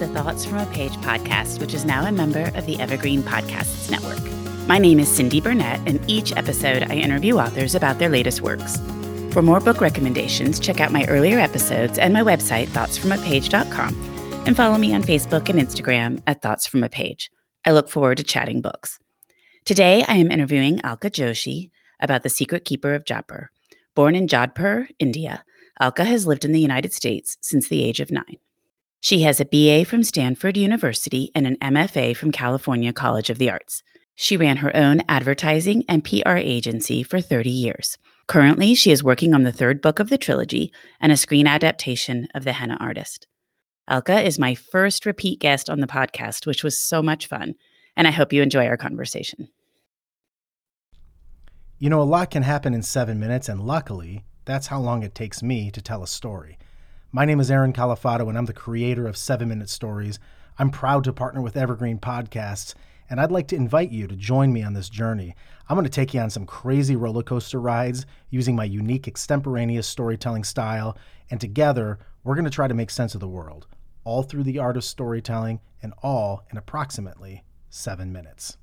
the Thoughts from a Page podcast, which is now a member of the Evergreen Podcasts Network. My name is Cindy Burnett, and each episode I interview authors about their latest works. For more book recommendations, check out my earlier episodes and my website, thoughtsfromapage.com, and follow me on Facebook and Instagram at Thoughts From a Page. I look forward to chatting books. Today, I am interviewing Alka Joshi about The Secret Keeper of Jaipur. Born in Jodhpur, India, Alka has lived in the United States since the age of nine. She has a BA from Stanford University and an MFA from California College of the Arts. She ran her own advertising and PR agency for 30 years. Currently, she is working on the third book of the trilogy and a screen adaptation of The Henna Artist. Alka is my first repeat guest on the podcast, which was so much fun, and I hope you enjoy our conversation. You know, a lot can happen in seven minutes, and luckily, that's how long it takes me to tell a story. My name is Aaron Califato, and I'm the creator of Seven Minute Stories. I'm proud to partner with Evergreen Podcasts, and I'd like to invite you to join me on this journey. I'm going to take you on some crazy roller coaster rides using my unique extemporaneous storytelling style, and together, we're going to try to make sense of the world, all through the art of storytelling, and all in approximately seven minutes.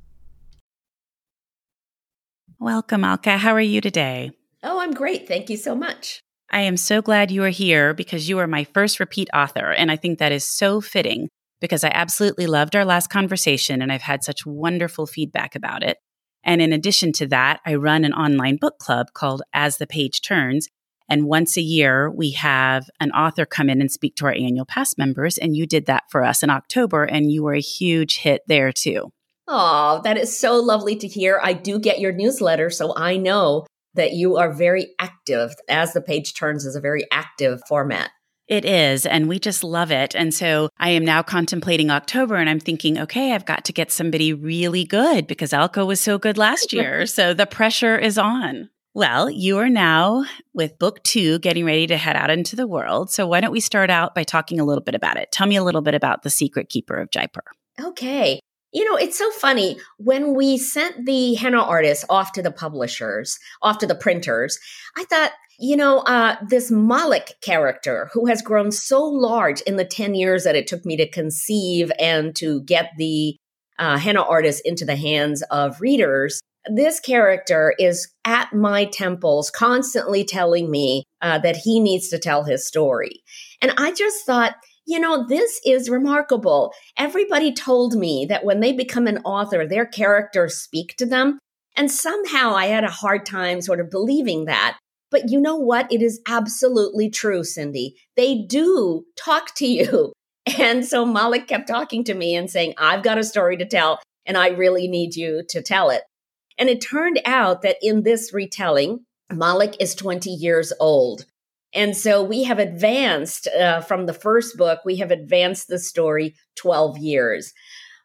Welcome, Alka. How are you today? Oh, I'm great. Thank you so much. I am so glad you are here because you are my first repeat author. And I think that is so fitting because I absolutely loved our last conversation and I've had such wonderful feedback about it. And in addition to that, I run an online book club called As the Page Turns. And once a year, we have an author come in and speak to our annual past members. And you did that for us in October, and you were a huge hit there too. Oh, that is so lovely to hear. I do get your newsletter, so I know that you are very active as the page turns is a very active format. It is, and we just love it. And so I am now contemplating October and I'm thinking, okay, I've got to get somebody really good because Alka was so good last year. so the pressure is on. Well, you are now with book two getting ready to head out into the world. So why don't we start out by talking a little bit about it? Tell me a little bit about The Secret Keeper of Jaipur. Okay. You know, it's so funny. When we sent the henna artist off to the publishers, off to the printers, I thought, you know, uh, this Malik character who has grown so large in the 10 years that it took me to conceive and to get the uh, henna artist into the hands of readers. This character is at my temples, constantly telling me uh, that he needs to tell his story. And I just thought, you know, this is remarkable. Everybody told me that when they become an author, their characters speak to them. And somehow I had a hard time sort of believing that. But you know what? It is absolutely true, Cindy. They do talk to you. And so Malik kept talking to me and saying, I've got a story to tell, and I really need you to tell it. And it turned out that in this retelling, Malik is 20 years old. And so we have advanced uh, from the first book, we have advanced the story 12 years.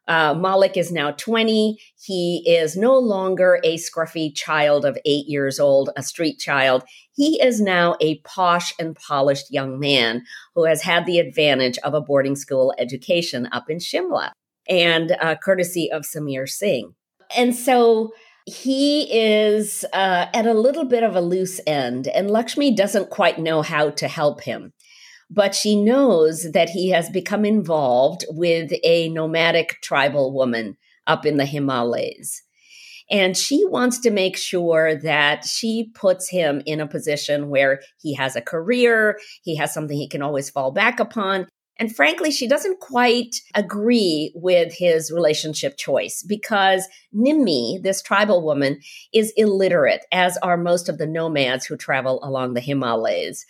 Uh, Malik is now 20. He is no longer a scruffy child of eight years old, a street child. He is now a posh and polished young man who has had the advantage of a boarding school education up in Shimla and uh, courtesy of Samir Singh. And so he is uh, at a little bit of a loose end, and Lakshmi doesn't quite know how to help him. But she knows that he has become involved with a nomadic tribal woman up in the Himalayas. And she wants to make sure that she puts him in a position where he has a career, he has something he can always fall back upon, and frankly, she doesn't quite agree with his relationship choice because Nimmi, this tribal woman, is illiterate, as are most of the nomads who travel along the Himalayas.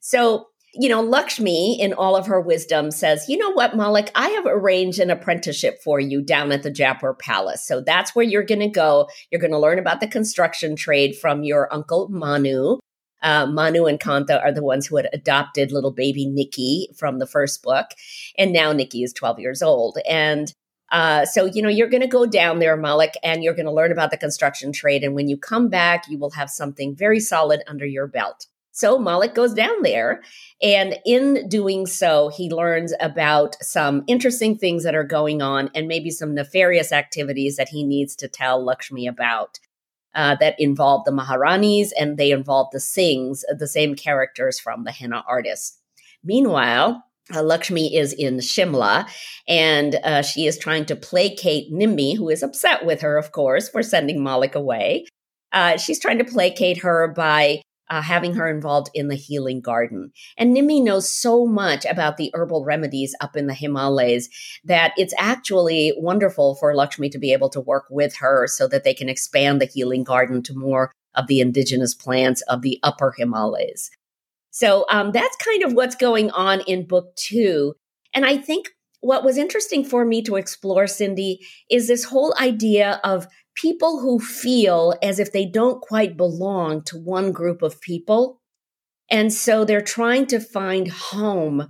So, you know, Lakshmi, in all of her wisdom, says, You know what, Malik, I have arranged an apprenticeship for you down at the Jaipur Palace. So that's where you're going to go. You're going to learn about the construction trade from your uncle Manu uh, Manu and Kanta are the ones who had adopted little baby Nikki from the first book. And now Nikki is 12 years old. And uh, so, you know, you're going to go down there, Malik, and you're going to learn about the construction trade. And when you come back, you will have something very solid under your belt. So Malik goes down there, and in doing so, he learns about some interesting things that are going on and maybe some nefarious activities that he needs to tell Lakshmi about uh, that involved the Maharanis and they involved the Singhs, the same characters from the henna artist. Meanwhile, uh, Lakshmi is in Shimla and uh, she is trying to placate Nimmi, who is upset with her, of course, for sending Malik away. Uh, she's trying to placate her by uh, having her involved in the healing garden. And Nimmi knows so much about the herbal remedies up in the Himalayas that it's actually wonderful for Lakshmi to be able to work with her so that they can expand the healing garden to more of the indigenous plants of the upper Himalayas. So um, that's kind of what's going on in book two. And I think what was interesting for me to explore, Cindy, is this whole idea of people who feel as if they don't quite belong to one group of people. And so they're trying to find home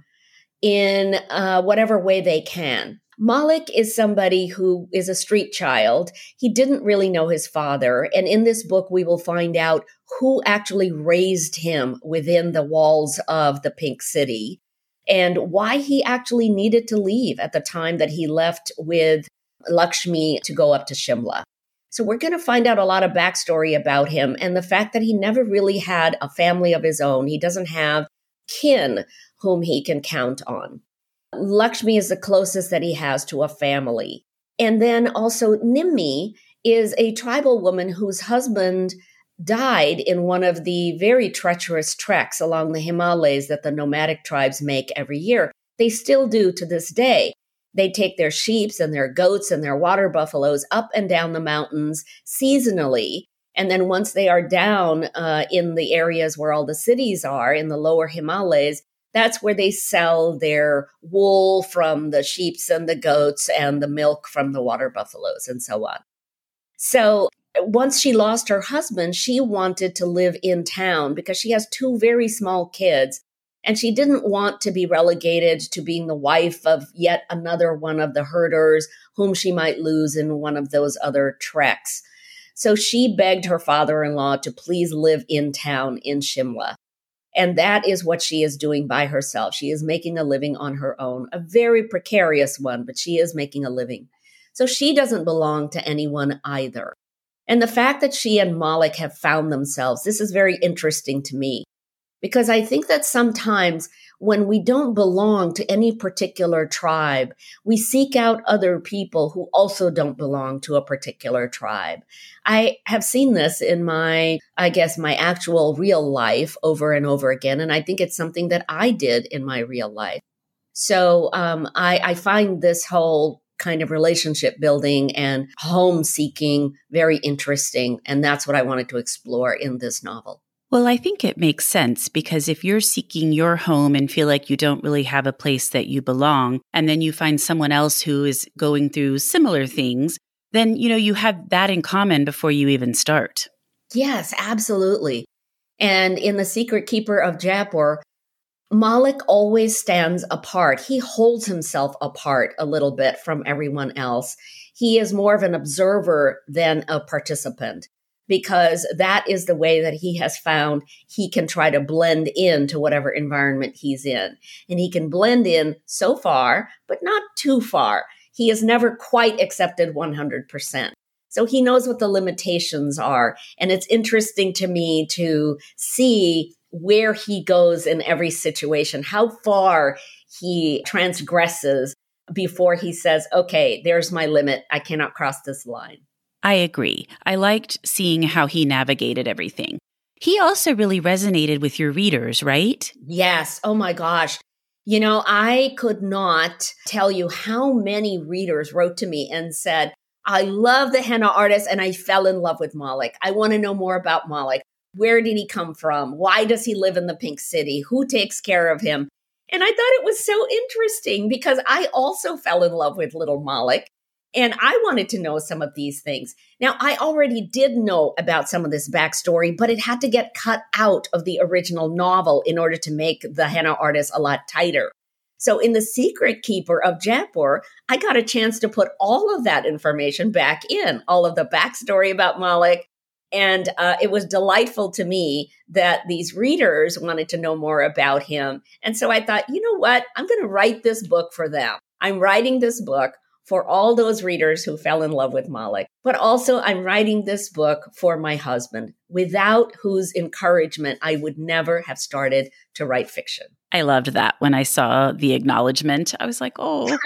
in uh, whatever way they can. Malik is somebody who is a street child. He didn't really know his father. And in this book, we will find out who actually raised him within the walls of the Pink City and why he actually needed to leave at the time that he left with Lakshmi to go up to Shimla. So we're going to find out a lot of backstory about him and the fact that he never really had a family of his own. He doesn't have kin whom he can count on. Lakshmi is the closest that he has to a family. And then also Nimmi is a tribal woman whose husband died in one of the very treacherous treks along the Himalayas that the nomadic tribes make every year. They still do to this day. They take their sheep and their goats and their water buffaloes up and down the mountains seasonally. And then once they are down uh, in the areas where all the cities are in the lower Himalayas, that's where they sell their wool from the sheeps and the goats and the milk from the water buffaloes and so on. So once she lost her husband, she wanted to live in town because she has two very small kids. And she didn't want to be relegated to being the wife of yet another one of the herders whom she might lose in one of those other treks. So she begged her father in law to please live in town in Shimla. And that is what she is doing by herself. She is making a living on her own, a very precarious one, but she is making a living. So she doesn't belong to anyone either. And the fact that she and Malik have found themselves, this is very interesting to me because I think that sometimes when we don't belong to any particular tribe, we seek out other people who also don't belong to a particular tribe. I have seen this in my, I guess, my actual real life over and over again. And I think it's something that I did in my real life. So um, I, I find this whole kind of relationship building and home seeking very interesting. And that's what I wanted to explore in this novel. Well, I think it makes sense because if you're seeking your home and feel like you don't really have a place that you belong, and then you find someone else who is going through similar things, then, you know, you have that in common before you even start. Yes, absolutely. And in The Secret Keeper of Jaipur, Malik always stands apart. He holds himself apart a little bit from everyone else. He is more of an observer than a participant because that is the way that he has found he can try to blend into whatever environment he's in. And he can blend in so far, but not too far. He has never quite accepted 100%. So he knows what the limitations are. And it's interesting to me to see where he goes in every situation, how far he transgresses before he says, okay, there's my limit. I cannot cross this line. I agree. I liked seeing how he navigated everything. He also really resonated with your readers, right? Yes. Oh my gosh. You know, I could not tell you how many readers wrote to me and said, I love the henna artist and I fell in love with Malik. I want to know more about Malik. Where did he come from? Why does he live in the Pink City? Who takes care of him? And I thought it was so interesting because I also fell in love with little Malik. And I wanted to know some of these things. Now, I already did know about some of this backstory, but it had to get cut out of the original novel in order to make the henna artist a lot tighter. So, in The Secret Keeper of Jaipur, I got a chance to put all of that information back in, all of the backstory about Malik. And uh, it was delightful to me that these readers wanted to know more about him. And so I thought, you know what? I'm going to write this book for them. I'm writing this book for all those readers who fell in love with Malik. But also, I'm writing this book for my husband, without whose encouragement I would never have started to write fiction. I loved that when I saw the acknowledgement. I was like, oh.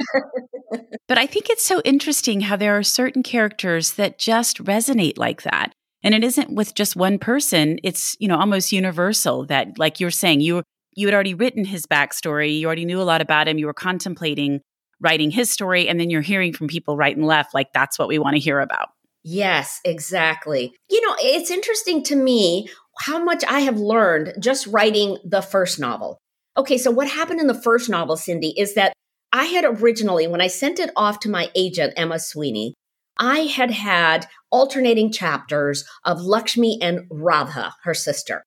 but I think it's so interesting how there are certain characters that just resonate like that. And it isn't with just one person, it's, you know, almost universal that like you're saying you you had already written his backstory, you already knew a lot about him, you were contemplating writing his story and then you're hearing from people right and left like that's what we want to hear about. Yes, exactly. You know, it's interesting to me how much I have learned just writing the first novel. Okay, so what happened in the first novel, Cindy, is that I had originally, when I sent it off to my agent, Emma Sweeney, I had had alternating chapters of Lakshmi and Radha, her sister.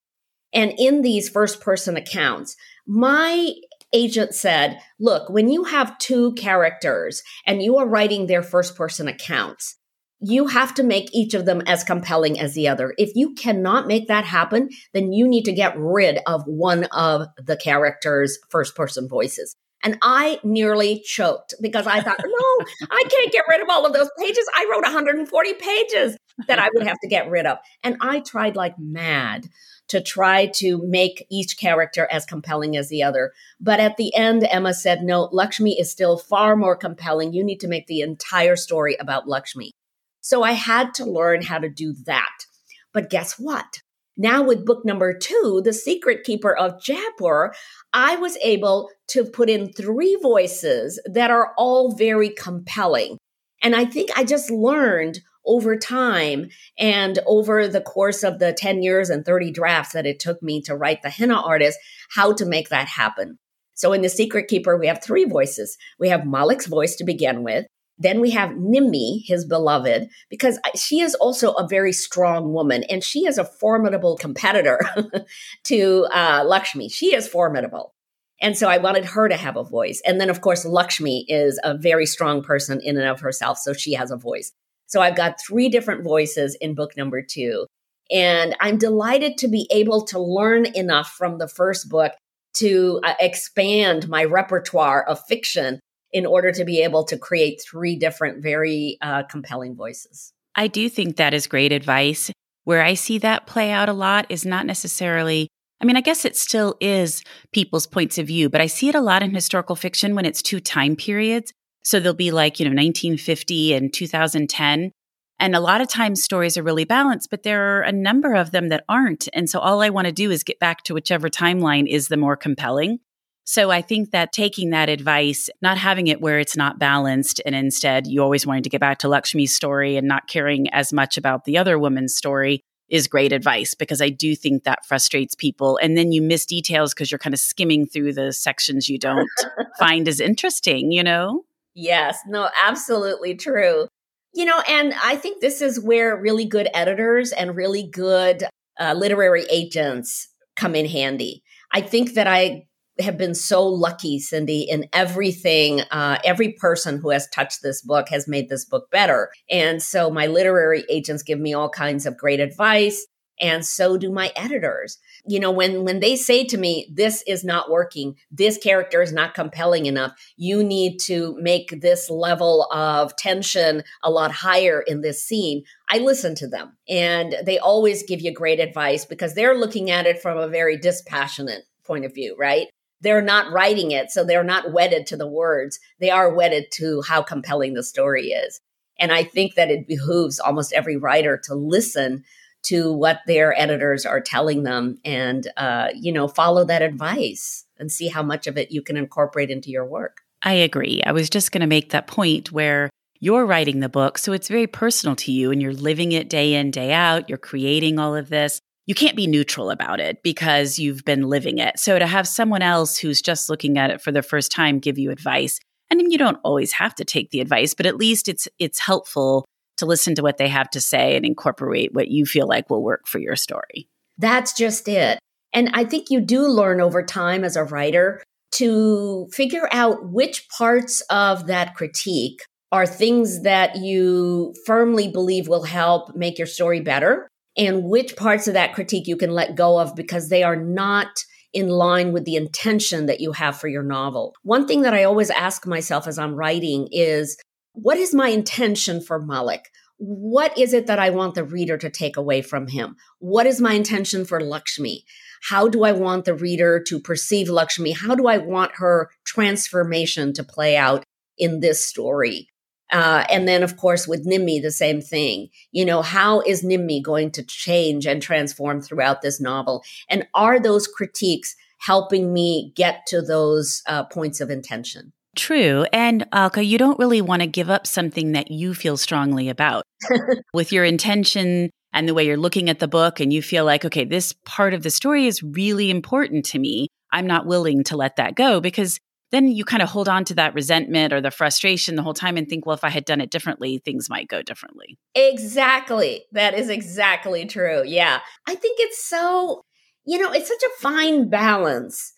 And in these first person accounts, my agent said, look, when you have two characters and you are writing their first person accounts, you have to make each of them as compelling as the other. If you cannot make that happen, then you need to get rid of one of the character's first person voices. And I nearly choked because I thought, no, I can't get rid of all of those pages. I wrote 140 pages that I would have to get rid of. And I tried like mad to try to make each character as compelling as the other. But at the end, Emma said, no, Lakshmi is still far more compelling. You need to make the entire story about Lakshmi. So I had to learn how to do that. But guess what? Now, with book number two, The Secret Keeper of Jaipur, I was able to put in three voices that are all very compelling. And I think I just learned over time and over the course of the 10 years and 30 drafts that it took me to write the henna artist, how to make that happen. So in The Secret Keeper, we have three voices. We have Malik's voice to begin with. Then we have Nimmi, his beloved, because she is also a very strong woman and she is a formidable competitor to uh, Lakshmi. She is formidable. And so I wanted her to have a voice. And then, of course, Lakshmi is a very strong person in and of herself. So she has a voice. So I've got three different voices in book number two. And I'm delighted to be able to learn enough from the first book to uh, expand my repertoire of fiction in order to be able to create three different, very uh, compelling voices. I do think that is great advice. Where I see that play out a lot is not necessarily, I mean, I guess it still is people's points of view, but I see it a lot in historical fiction when it's two time periods. So there'll be like, you know, 1950 and 2010. And a lot of times stories are really balanced, but there are a number of them that aren't. And so all I want to do is get back to whichever timeline is the more compelling. So I think that taking that advice, not having it where it's not balanced, and instead you always wanting to get back to Lakshmi's story and not caring as much about the other woman's story is great advice because I do think that frustrates people. And then you miss details because you're kind of skimming through the sections you don't find as interesting, you know? Yes, no, absolutely true. You know, and I think this is where really good editors and really good uh, literary agents come in handy. I think that I have been so lucky, Cindy, in everything. Uh, every person who has touched this book has made this book better. And so my literary agents give me all kinds of great advice and so do my editors. You know when when they say to me this is not working. This character is not compelling enough. You need to make this level of tension a lot higher in this scene i listen to them. And they always give you great advice because they're looking at it from a very dispassionate point of view right? They're not writing it so they're not wedded to the words. They are wedded to how compelling the story is. And i think that it behooves almost every writer to listen to what their editors are telling them and uh, you know follow that advice and see how much of it you can incorporate into your work. I agree. I was just going to make that point where you're writing the book so it's very personal to you and you're living it day in day out. You're creating all of this. You can't be neutral about it because you've been living it. So to have someone else who's just looking at it for the first time give you advice and you don't always have to take the advice but at least it's it's helpful to listen to what they have to say and incorporate what you feel like will work for your story. That's just it. And I think you do learn over time as a writer to figure out which parts of that critique are things that you firmly believe will help make your story better, and which parts of that critique you can let go of because they are not in line with the intention that you have for your novel. One thing that I always ask myself as I'm writing is what is my intention for Malik? What is it that I want the reader to take away from him? What is my intention for Lakshmi? How do I want the reader to perceive Lakshmi? How do I want her transformation to play out in this story? Uh, and then, of course, with Nimmi, the same thing. You know, how is Nimmi going to change and transform throughout this novel? And are those critiques helping me get to those uh, points of intention? True. And Alka, you don't really want to give up something that you feel strongly about. With your intention and the way you're looking at the book, and you feel like, okay, this part of the story is really important to me. I'm not willing to let that go because then you kind of hold on to that resentment or the frustration the whole time and think, well, if I had done it differently, things might go differently. Exactly. That is exactly true. Yeah. I think it's so, you know, it's such a fine balance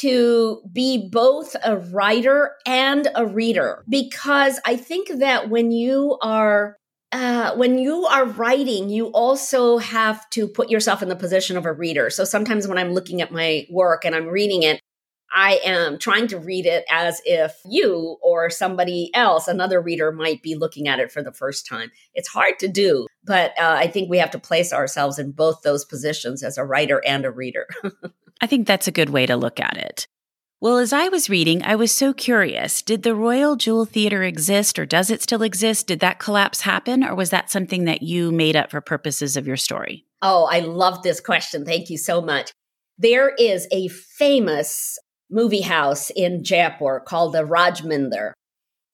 to be both a writer and a reader because I think that when you are uh, when you are writing, you also have to put yourself in the position of a reader. So sometimes when I'm looking at my work and I'm reading it, I am trying to read it as if you or somebody else, another reader, might be looking at it for the first time. It's hard to do, but uh, I think we have to place ourselves in both those positions as a writer and a reader. I think that's a good way to look at it. Well, as I was reading, I was so curious. Did the Royal Jewel Theater exist or does it still exist? Did that collapse happen or was that something that you made up for purposes of your story? Oh, I love this question. Thank you so much. There is a famous movie house in Jaipur called the Raj Mandir,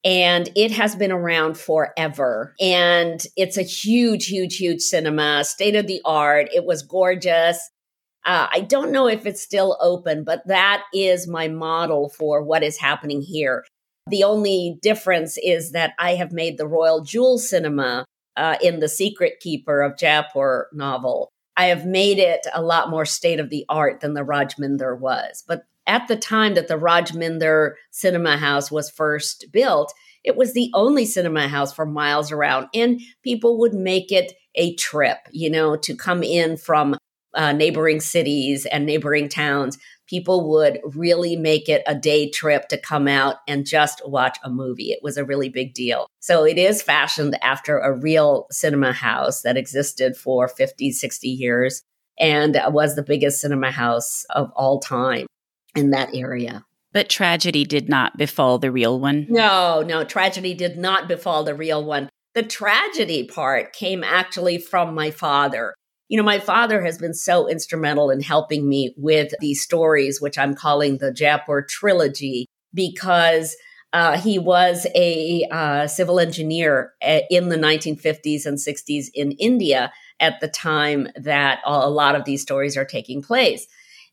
And it has been around forever. And it's a huge, huge, huge cinema, state of the art. It was gorgeous. Uh, I don't know if it's still open, but that is my model for what is happening here. The only difference is that I have made the Royal Jewel Cinema uh, in the Secret Keeper of Jaipur novel. I have made it a lot more state of the art than the Raj Mandir was. But at the time that the Raj Mandir Cinema House was first built, it was the only cinema house for miles around, and people would make it a trip, you know, to come in from uh, neighboring cities and neighboring towns. People would really make it a day trip to come out and just watch a movie. It was a really big deal. So it is fashioned after a real cinema house that existed for 50, 60 years and was the biggest cinema house of all time in that area. But tragedy did not befall the real one. No, no, tragedy did not befall the real one. The tragedy part came actually from my father. You know, my father has been so instrumental in helping me with these stories, which I'm calling the Jaipur trilogy, because uh, he was a uh, civil engineer uh, in the 1950s and 60s in India at the time that a lot of these stories are taking place.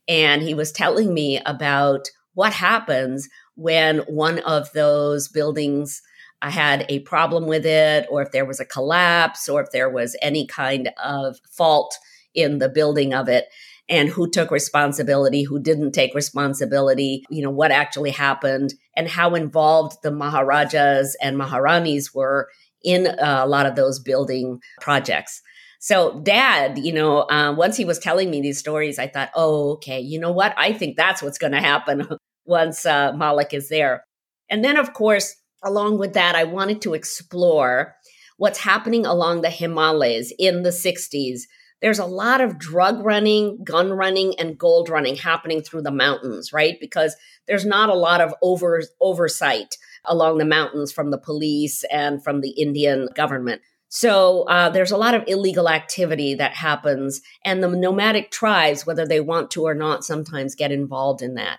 And he was telling me about what happens when one of those buildings uh, had a problem with it, or if there was a collapse, or if there was any kind of fault in the building of it, and who took responsibility, who didn't take responsibility, you know, what actually happened, and how involved the Maharajas and Maharanis were in uh, a lot of those building projects. So, dad, you know, uh, once he was telling me these stories, I thought, oh, okay, you know what? I think that's what's going to happen once uh, Malik is there. And then, of course, along with that, I wanted to explore what's happening along the Himalayas in the 60s. There's a lot of drug running, gun running, and gold running happening through the mountains, right? Because there's not a lot of over, oversight along the mountains from the police and from the Indian government. So uh, there's a lot of illegal activity that happens, and the nomadic tribes, whether they want to or not, sometimes get involved in that.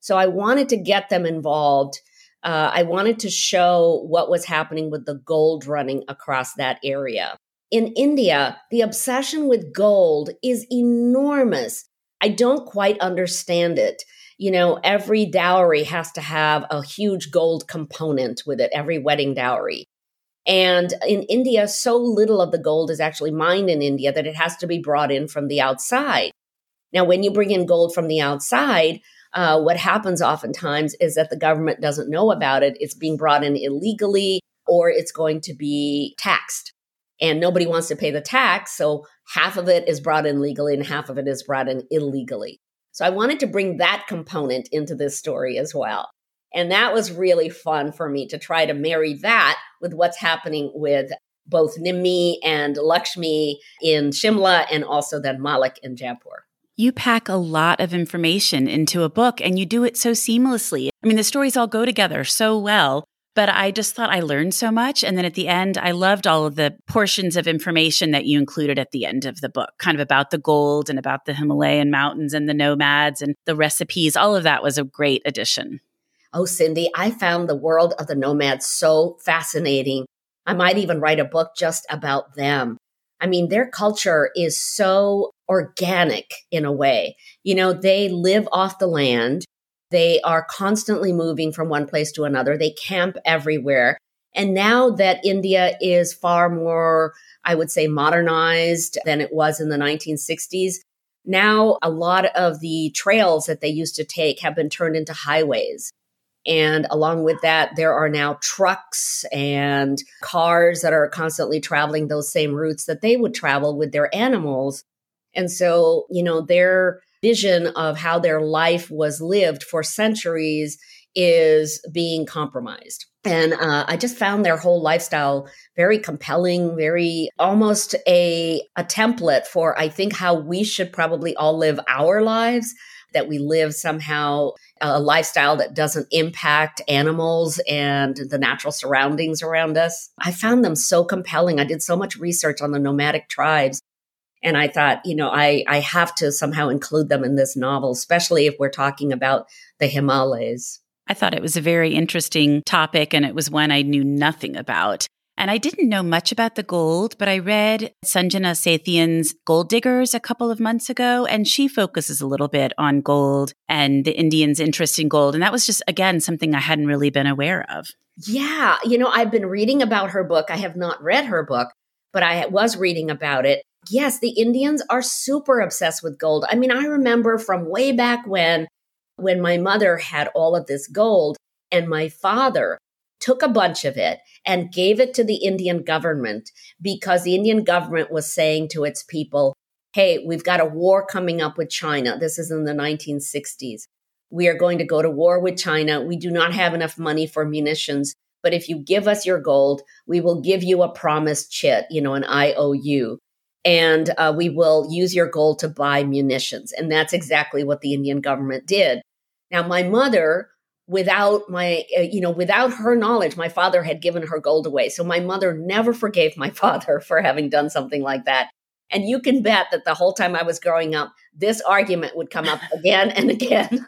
So I wanted to get them involved. Uh, I wanted to show what was happening with the gold running across that area. In India, the obsession with gold is enormous. I don't quite understand it. You know, every dowry has to have a huge gold component with it, every wedding dowry. And in India, so little of the gold is actually mined in India that it has to be brought in from the outside. Now, when you bring in gold from the outside, uh, what happens oftentimes is that the government doesn't know about it. It's being brought in illegally or it's going to be taxed. And nobody wants to pay the tax. So half of it is brought in legally and half of it is brought in illegally. So I wanted to bring that component into this story as well. And that was really fun for me to try to marry that with what's happening with both Nimmi and Lakshmi in Shimla and also then Malik in Jaipur. You pack a lot of information into a book and you do it so seamlessly. I mean, the stories all go together so well. But I just thought I learned so much. And then at the end, I loved all of the portions of information that you included at the end of the book, kind of about the gold and about the Himalayan mountains and the nomads and the recipes. All of that was a great addition. Oh, Cindy, I found the world of the nomads so fascinating. I might even write a book just about them. I mean, their culture is so organic in a way. You know, they live off the land. They are constantly moving from one place to another. They camp everywhere. And now that India is far more, I would say, modernized than it was in the 1960s, now a lot of the trails that they used to take have been turned into highways. And along with that, there are now trucks and cars that are constantly traveling those same routes that they would travel with their animals. And so, you know, their vision of how their life was lived for centuries is being compromised. And uh, I just found their whole lifestyle very compelling, very almost a, a template for, I think, how we should probably all live our lives that we live somehow a lifestyle that doesn't impact animals and the natural surroundings around us. I found them so compelling. I did so much research on the nomadic tribes. And I thought, you know, I, I have to somehow include them in this novel, especially if we're talking about the Himalayas. I thought it was a very interesting topic, and it was one I knew nothing about. And I didn't know much about the gold, but I read Sanjana Sathian's Gold Diggers a couple of months ago, and she focuses a little bit on gold and the Indians' interest in gold. And that was just, again, something I hadn't really been aware of. Yeah. You know, I've been reading about her book. I have not read her book, but I was reading about it. Yes, the Indians are super obsessed with gold. I mean, I remember from way back when, when my mother had all of this gold, and my father took a bunch of it and gave it to the Indian government because the Indian government was saying to its people, Hey, we've got a war coming up with China. This is in the 1960s. We are going to go to war with China. We do not have enough money for munitions. But if you give us your gold, we will give you a promised chit, you know, an IOU. And uh, we will use your gold to buy munitions. And that's exactly what the Indian government did. Now, my mother without my uh, you know without her knowledge my father had given her gold away. So my mother never forgave my father for having done something like that. And you can bet that the whole time i was growing up this argument would come up again and again.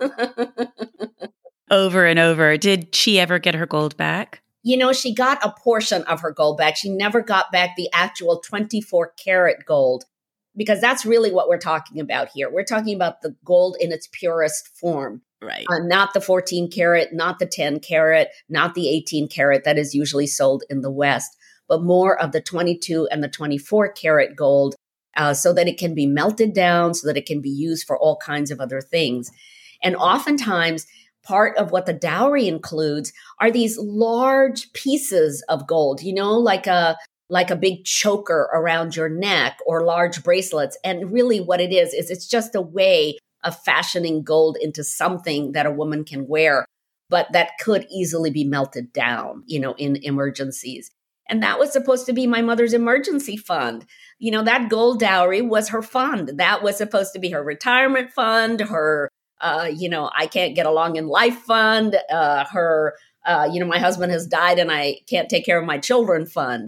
Over and over. Did she ever get her gold back? You know she got a portion of her gold back. She never got back the actual 24 karat gold because that's really what we're talking about here. We're talking about the gold in its purest form Right. Uh, not the 14 karat, not the 10 karat, not the 18 karat that is usually sold in the West, but more of the 22 and the 24 karat gold uh, so that it can be melted down, so that it can be used for all kinds of other things. And oftentimes, part of what the dowry includes are these large pieces of gold, you know, like a like a big choker around your neck or large bracelets. And really what it is is it's just a way of fashioning gold into something that a woman can wear, but that could easily be melted down, you know, in emergencies. And that was supposed to be my mother's emergency fund. You know, that gold dowry was her fund. That was supposed to be her retirement fund, her, uh, you know, I can't get along in life fund, uh, her, uh, you know, my husband has died and I can't take care of my children fund.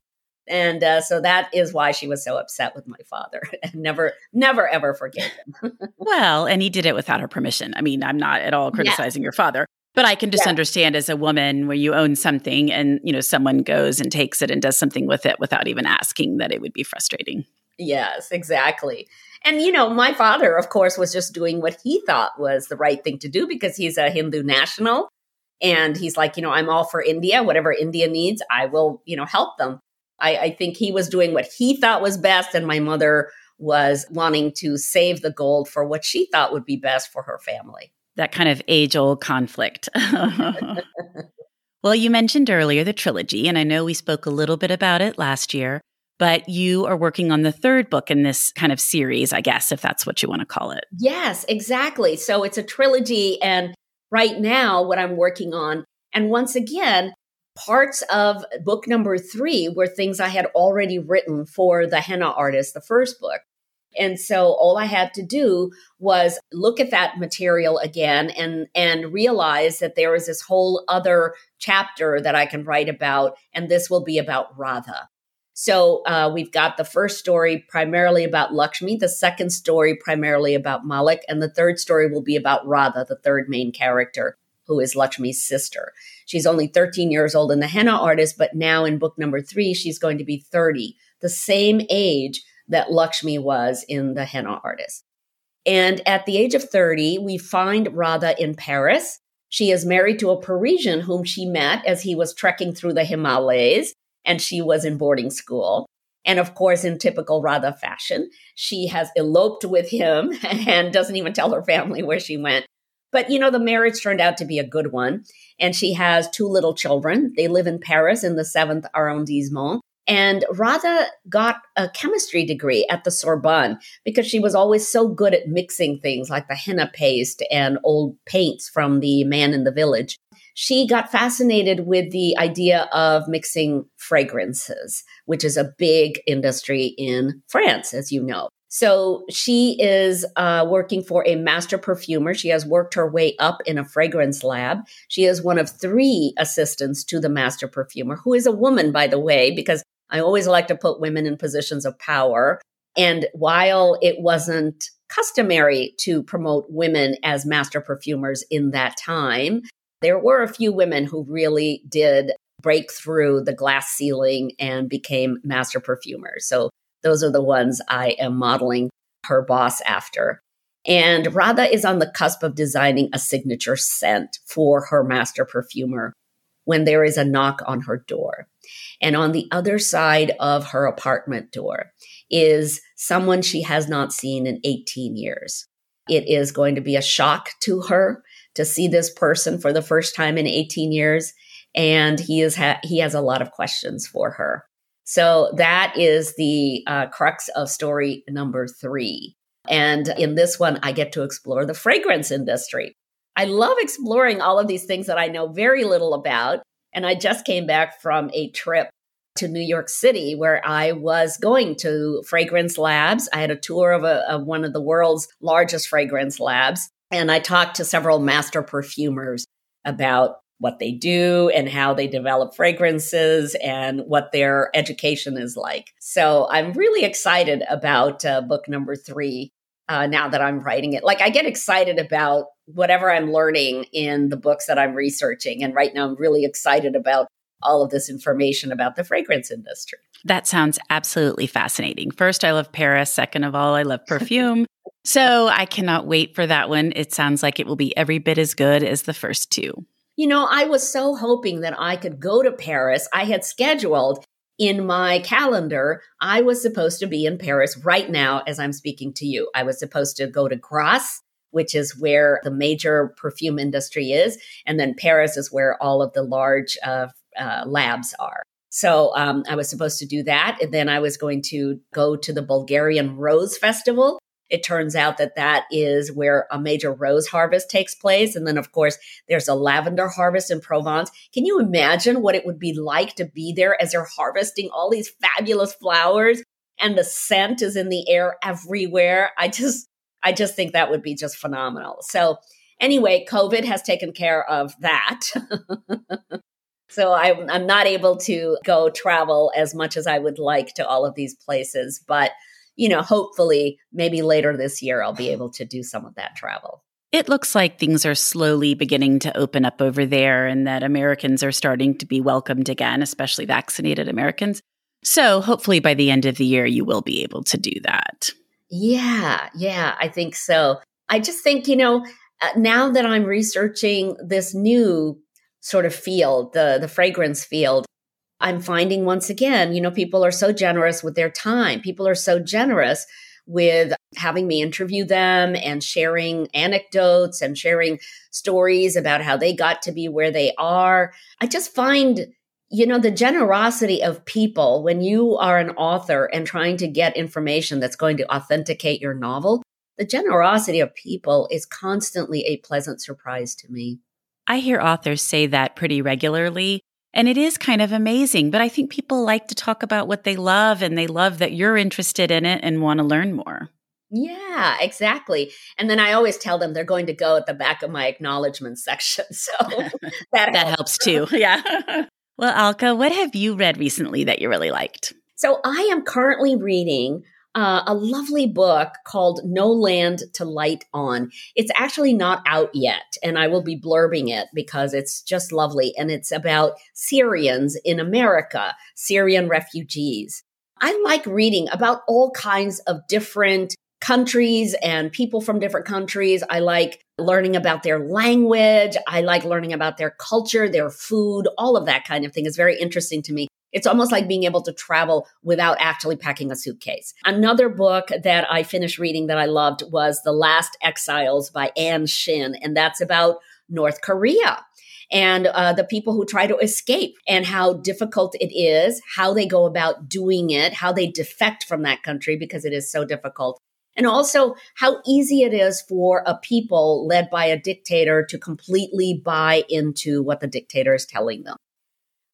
And uh, so that is why she was so upset with my father and never, never, ever forgave him. well, and he did it without her permission. I mean, I'm not at all criticizing yeah. your father, but I can just yeah. understand as a woman where you own something and, you know, someone goes and takes it and does something with it without even asking that it would be frustrating. Yes, exactly. And, you know, my father, of course, was just doing what he thought was the right thing to do because he's a Hindu national. And he's like, you know, I'm all for India. Whatever India needs, I will, you know, help them. I, I think he was doing what he thought was best, and my mother was wanting to save the gold for what she thought would be best for her family. That kind of age old conflict. well, you mentioned earlier the trilogy, and I know we spoke a little bit about it last year, but you are working on the third book in this kind of series, I guess, if that's what you want to call it. Yes, exactly. So it's a trilogy. And right now, what I'm working on, and once again, parts of book number three were things I had already written for the henna artist, the first book. And so all I had to do was look at that material again and and realize that there is this whole other chapter that I can write about, and this will be about Radha. So uh, we've got the first story primarily about Lakshmi, the second story primarily about Malik, and the third story will be about Radha, the third main character, who is Lakshmi's sister. She's only 13 years old in the henna artist, but now in book number three, she's going to be 30, the same age that Lakshmi was in the henna artist. And at the age of 30, we find Radha in Paris. She is married to a Parisian whom she met as he was trekking through the Himalayas and she was in boarding school. And of course, in typical Radha fashion, she has eloped with him and doesn't even tell her family where she went. But, you know, the marriage turned out to be a good one. And she has two little children. They live in Paris in the seventh arrondissement. And Radha got a chemistry degree at the Sorbonne because she was always so good at mixing things like the henna paste and old paints from the man in the village she got fascinated with the idea of mixing fragrances, which is a big industry in France, as you know. So she is uh, working for a master perfumer. She has worked her way up in a fragrance lab. She is one of three assistants to the master perfumer, who is a woman, by the way, because I always like to put women in positions of power. And while it wasn't customary to promote women as master perfumers in that time, there were a few women who really did break through the glass ceiling and became master perfumers. So those are the ones I am modeling her boss after. And Radha is on the cusp of designing a signature scent for her master perfumer when there is a knock on her door. And on the other side of her apartment door is someone she has not seen in 18 years. It is going to be a shock to her to see this person for the first time in 18 years and he is ha- he has a lot of questions for her so that is the uh, crux of story number three and in this one i get to explore the fragrance industry i love exploring all of these things that i know very little about and i just came back from a trip to New York City, where I was going to fragrance labs. I had a tour of, a, of one of the world's largest fragrance labs. And I talked to several master perfumers about what they do and how they develop fragrances and what their education is like. So I'm really excited about uh, book number three uh, now that I'm writing it. Like I get excited about whatever I'm learning in the books that I'm researching. And right now I'm really excited about all of this information about the fragrance industry. That sounds absolutely fascinating. First, I love Paris. Second of all, I love perfume. so I cannot wait for that one. It sounds like it will be every bit as good as the first two. You know, I was so hoping that I could go to Paris. I had scheduled in my calendar, I was supposed to be in Paris right now as I'm speaking to you. I was supposed to go to Grasse, which is where the major perfume industry is. And then Paris is where all of the large uh, uh, labs are. So um, I was supposed to do that. And then I was going to go to the Bulgarian Rose Festival. It turns out that that is where a major rose harvest takes place. And then, of course, there's a lavender harvest in Provence. Can you imagine what it would be like to be there as they're harvesting all these fabulous flowers and the scent is in the air everywhere? I just, I just think that would be just phenomenal. So, anyway, COVID has taken care of that. So I'm, I'm not able to go travel as much as I would like to all of these places. But, you know, hopefully maybe later this year I'll be able to do some of that travel. It looks like things are slowly beginning to open up over there and that Americans are starting to be welcomed again, especially vaccinated Americans. So hopefully by the end of the year, you will be able to do that. Yeah, yeah, I think so. I just think, you know, uh, now that I'm researching this new sort of field, the the fragrance field, I'm finding once again, you know, people are so generous with their time. People are so generous with having me interview them and sharing anecdotes and sharing stories about how they got to be where they are. I just find you know the generosity of people when you are an author and trying to get information that's going to authenticate your novel the generosity of people is constantly a pleasant surprise to me I hear authors say that pretty regularly. And it is kind of amazing, but I think people like to talk about what they love and they love that you're interested in it and want to learn more. Yeah, exactly. And then I always tell them they're going to go at the back of my acknowledgement section. So that, that helps too. Yeah. well, Alka, what have you read recently that you really liked? So I am currently reading uh, a lovely book called No Land to Light On. It's actually not out yet, and I will be blurbing it because it's just lovely. And it's about Syrians in America, Syrian refugees. I like reading about all kinds of different countries and people from different countries. I like learning about their language. I like learning about their culture, their food, all of that kind of thing is very interesting to me. It's almost like being able to travel without actually packing a suitcase. Another book that I finished reading that I loved was The Last Exiles by Ann Shin, and that's about North Korea and uh, the people who try to escape and how difficult it is, how they go about doing it, how they defect from that country because it is so difficult. And also how easy it is for a people led by a dictator to completely buy into what the dictator is telling them.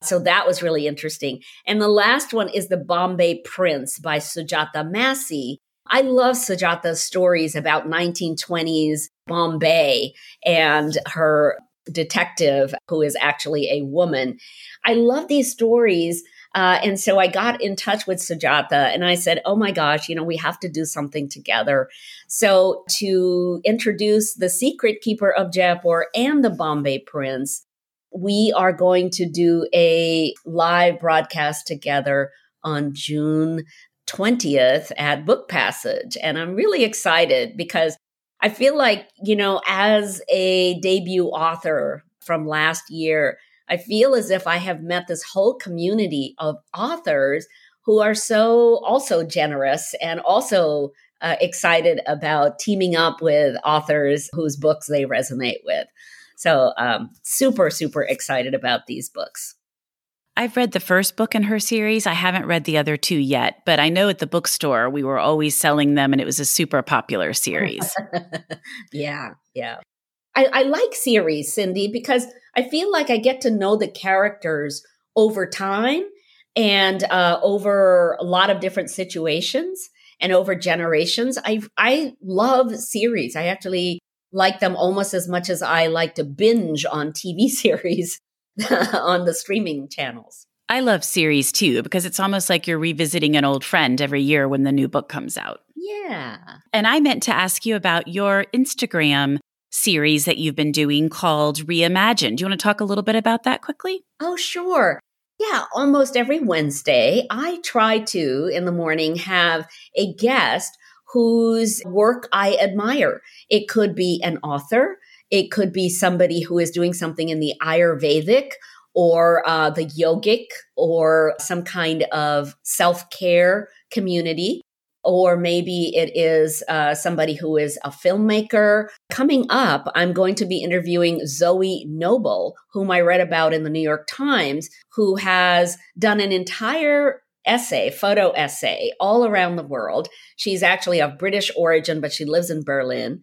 So that was really interesting. And the last one is The Bombay Prince by Sujata Massey. I love Sujata's stories about 1920s Bombay and her detective, who is actually a woman. I love these stories. Uh, and so I got in touch with Sujata and I said, Oh my gosh, you know, we have to do something together. So to introduce The Secret Keeper of Jaipur and The Bombay Prince, we are going to do a live broadcast together on June 20th at Book Passage. And I'm really excited because I feel like, you know, as a debut author from last year, I feel as if I have met this whole community of authors who are so also generous and also uh, excited about teaming up with authors whose books they resonate with. So, um, super, super excited about these books. I've read the first book in her series. I haven't read the other two yet, but I know at the bookstore we were always selling them and it was a super popular series. yeah, yeah. I, I like series, Cindy, because I feel like I get to know the characters over time and uh, over a lot of different situations and over generations. I I love series. I actually like them almost as much as I like to binge on TV series on the streaming channels. I love series too because it's almost like you're revisiting an old friend every year when the new book comes out. Yeah. And I meant to ask you about your Instagram series that you've been doing called Reimagine. Do you want to talk a little bit about that quickly? Oh, sure. Yeah, almost every Wednesday, I try to, in the morning, have a guest whose work I admire. It could be an author, it could be somebody who is doing something in the Ayurvedic or uh, the yogic or some kind of self care community. Or maybe it is uh, somebody who is a filmmaker. Coming up, I'm going to be interviewing Zoe Noble, whom I read about in the New York Times, who has done an entire essay, photo essay, all around the world. She's actually of British origin, but she lives in Berlin.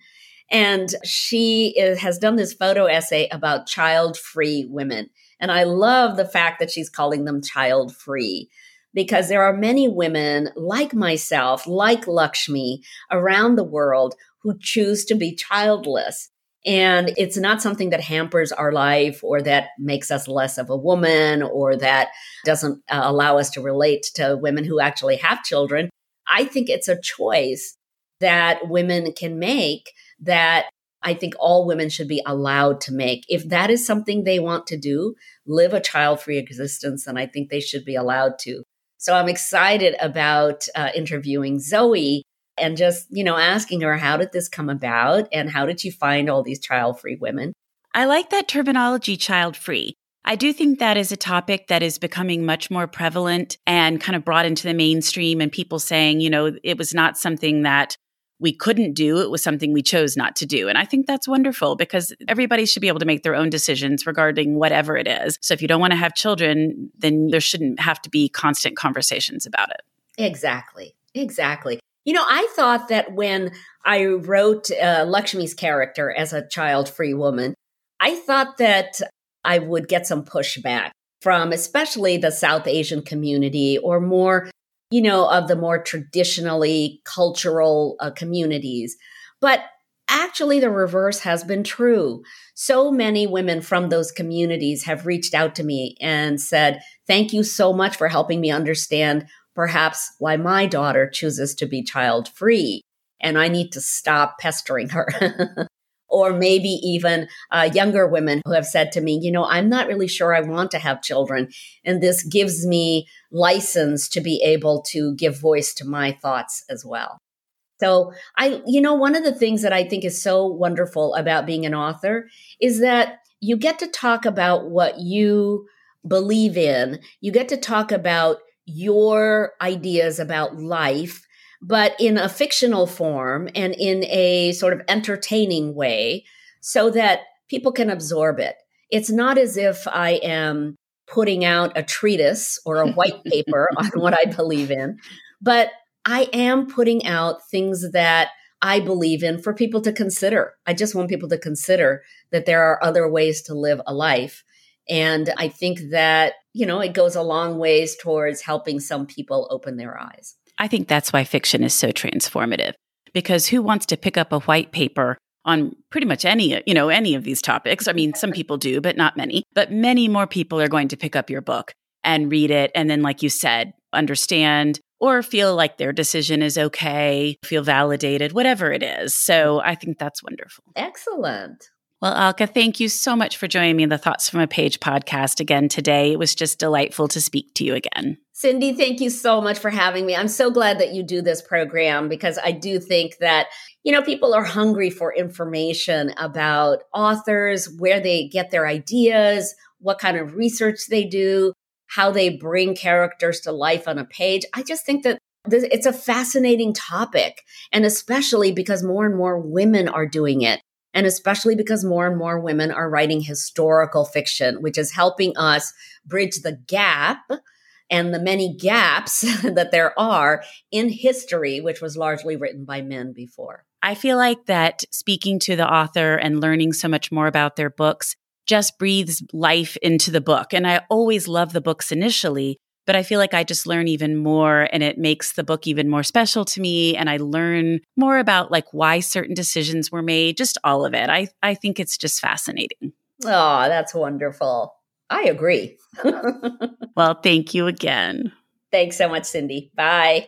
And she is, has done this photo essay about child free women. And I love the fact that she's calling them child free because there are many women like myself, like Lakshmi, around the world who choose to be childless. And it's not something that hampers our life or that makes us less of a woman or that doesn't uh, allow us to relate to women who actually have children. I think it's a choice that women can make that I think all women should be allowed to make. If that is something they want to do, live a child free existence, then I think they should be allowed to. So I'm excited about uh, interviewing Zoe and just, you know, asking her, how did this come about? And how did you find all these child free women? I like that terminology, child free. I do think that is a topic that is becoming much more prevalent and kind of brought into the mainstream, and people saying, you know, it was not something that we couldn't do. It was something we chose not to do. And I think that's wonderful because everybody should be able to make their own decisions regarding whatever it is. So if you don't want to have children, then there shouldn't have to be constant conversations about it. Exactly. Exactly. You know, I thought that when I wrote uh, Lakshmi's character as a child free woman, I thought that I would get some pushback from especially the South Asian community or more, you know, of the more traditionally cultural uh, communities. But actually, the reverse has been true. So many women from those communities have reached out to me and said, Thank you so much for helping me understand perhaps why my daughter chooses to be child free. And I need to stop pestering her. or maybe even uh, younger women who have said to me, you know, I'm not really sure I want to have children. And this gives me license to be able to give voice to my thoughts as well. So I, you know, one of the things that I think is so wonderful about being an author is that you get to talk about what you believe in. You get to talk about your ideas about life but in a fictional form and in a sort of entertaining way so that people can absorb it. It's not as if I am putting out a treatise or a white paper on what I believe in, but I am putting out things that I believe in for people to consider. I just want people to consider that there are other ways to live a life. And I think that, you know, it goes a long ways towards helping some people open their eyes. I think that's why fiction is so transformative because who wants to pick up a white paper on pretty much any, you know, any of these topics? I mean, some people do, but not many. But many more people are going to pick up your book and read it and then like you said, understand or feel like their decision is okay, feel validated, whatever it is. So I think that's wonderful. Excellent. Well, Alka, thank you so much for joining me in the Thoughts from a Page podcast again today. It was just delightful to speak to you again. Cindy, thank you so much for having me. I'm so glad that you do this program because I do think that, you know, people are hungry for information about authors, where they get their ideas, what kind of research they do, how they bring characters to life on a page. I just think that it's a fascinating topic, and especially because more and more women are doing it. And especially because more and more women are writing historical fiction, which is helping us bridge the gap and the many gaps that there are in history, which was largely written by men before. I feel like that speaking to the author and learning so much more about their books just breathes life into the book. And I always love the books initially, but I feel like I just learn even more and it makes the book even more special to me. And I learn more about like why certain decisions were made, just all of it. I, I think it's just fascinating. Oh, that's wonderful. I agree. well, thank you again. Thanks so much, Cindy. Bye.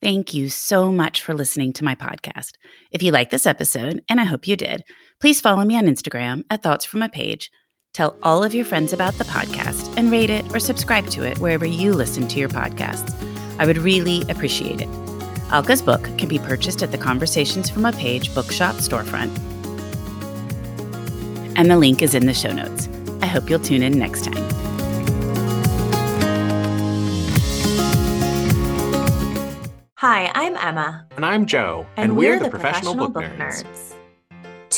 Thank you so much for listening to my podcast. If you like this episode, and I hope you did, please follow me on Instagram at Thoughts from a Page. Tell all of your friends about the podcast and rate it or subscribe to it wherever you listen to your podcasts. I would really appreciate it. Alka's book can be purchased at the Conversations from a Page bookshop storefront. And the link is in the show notes. I hope you'll tune in next time. Hi, I'm Emma. And I'm Joe. And, and we're, we're, the, the Professional, Professional, Book, Book nerds. nerds.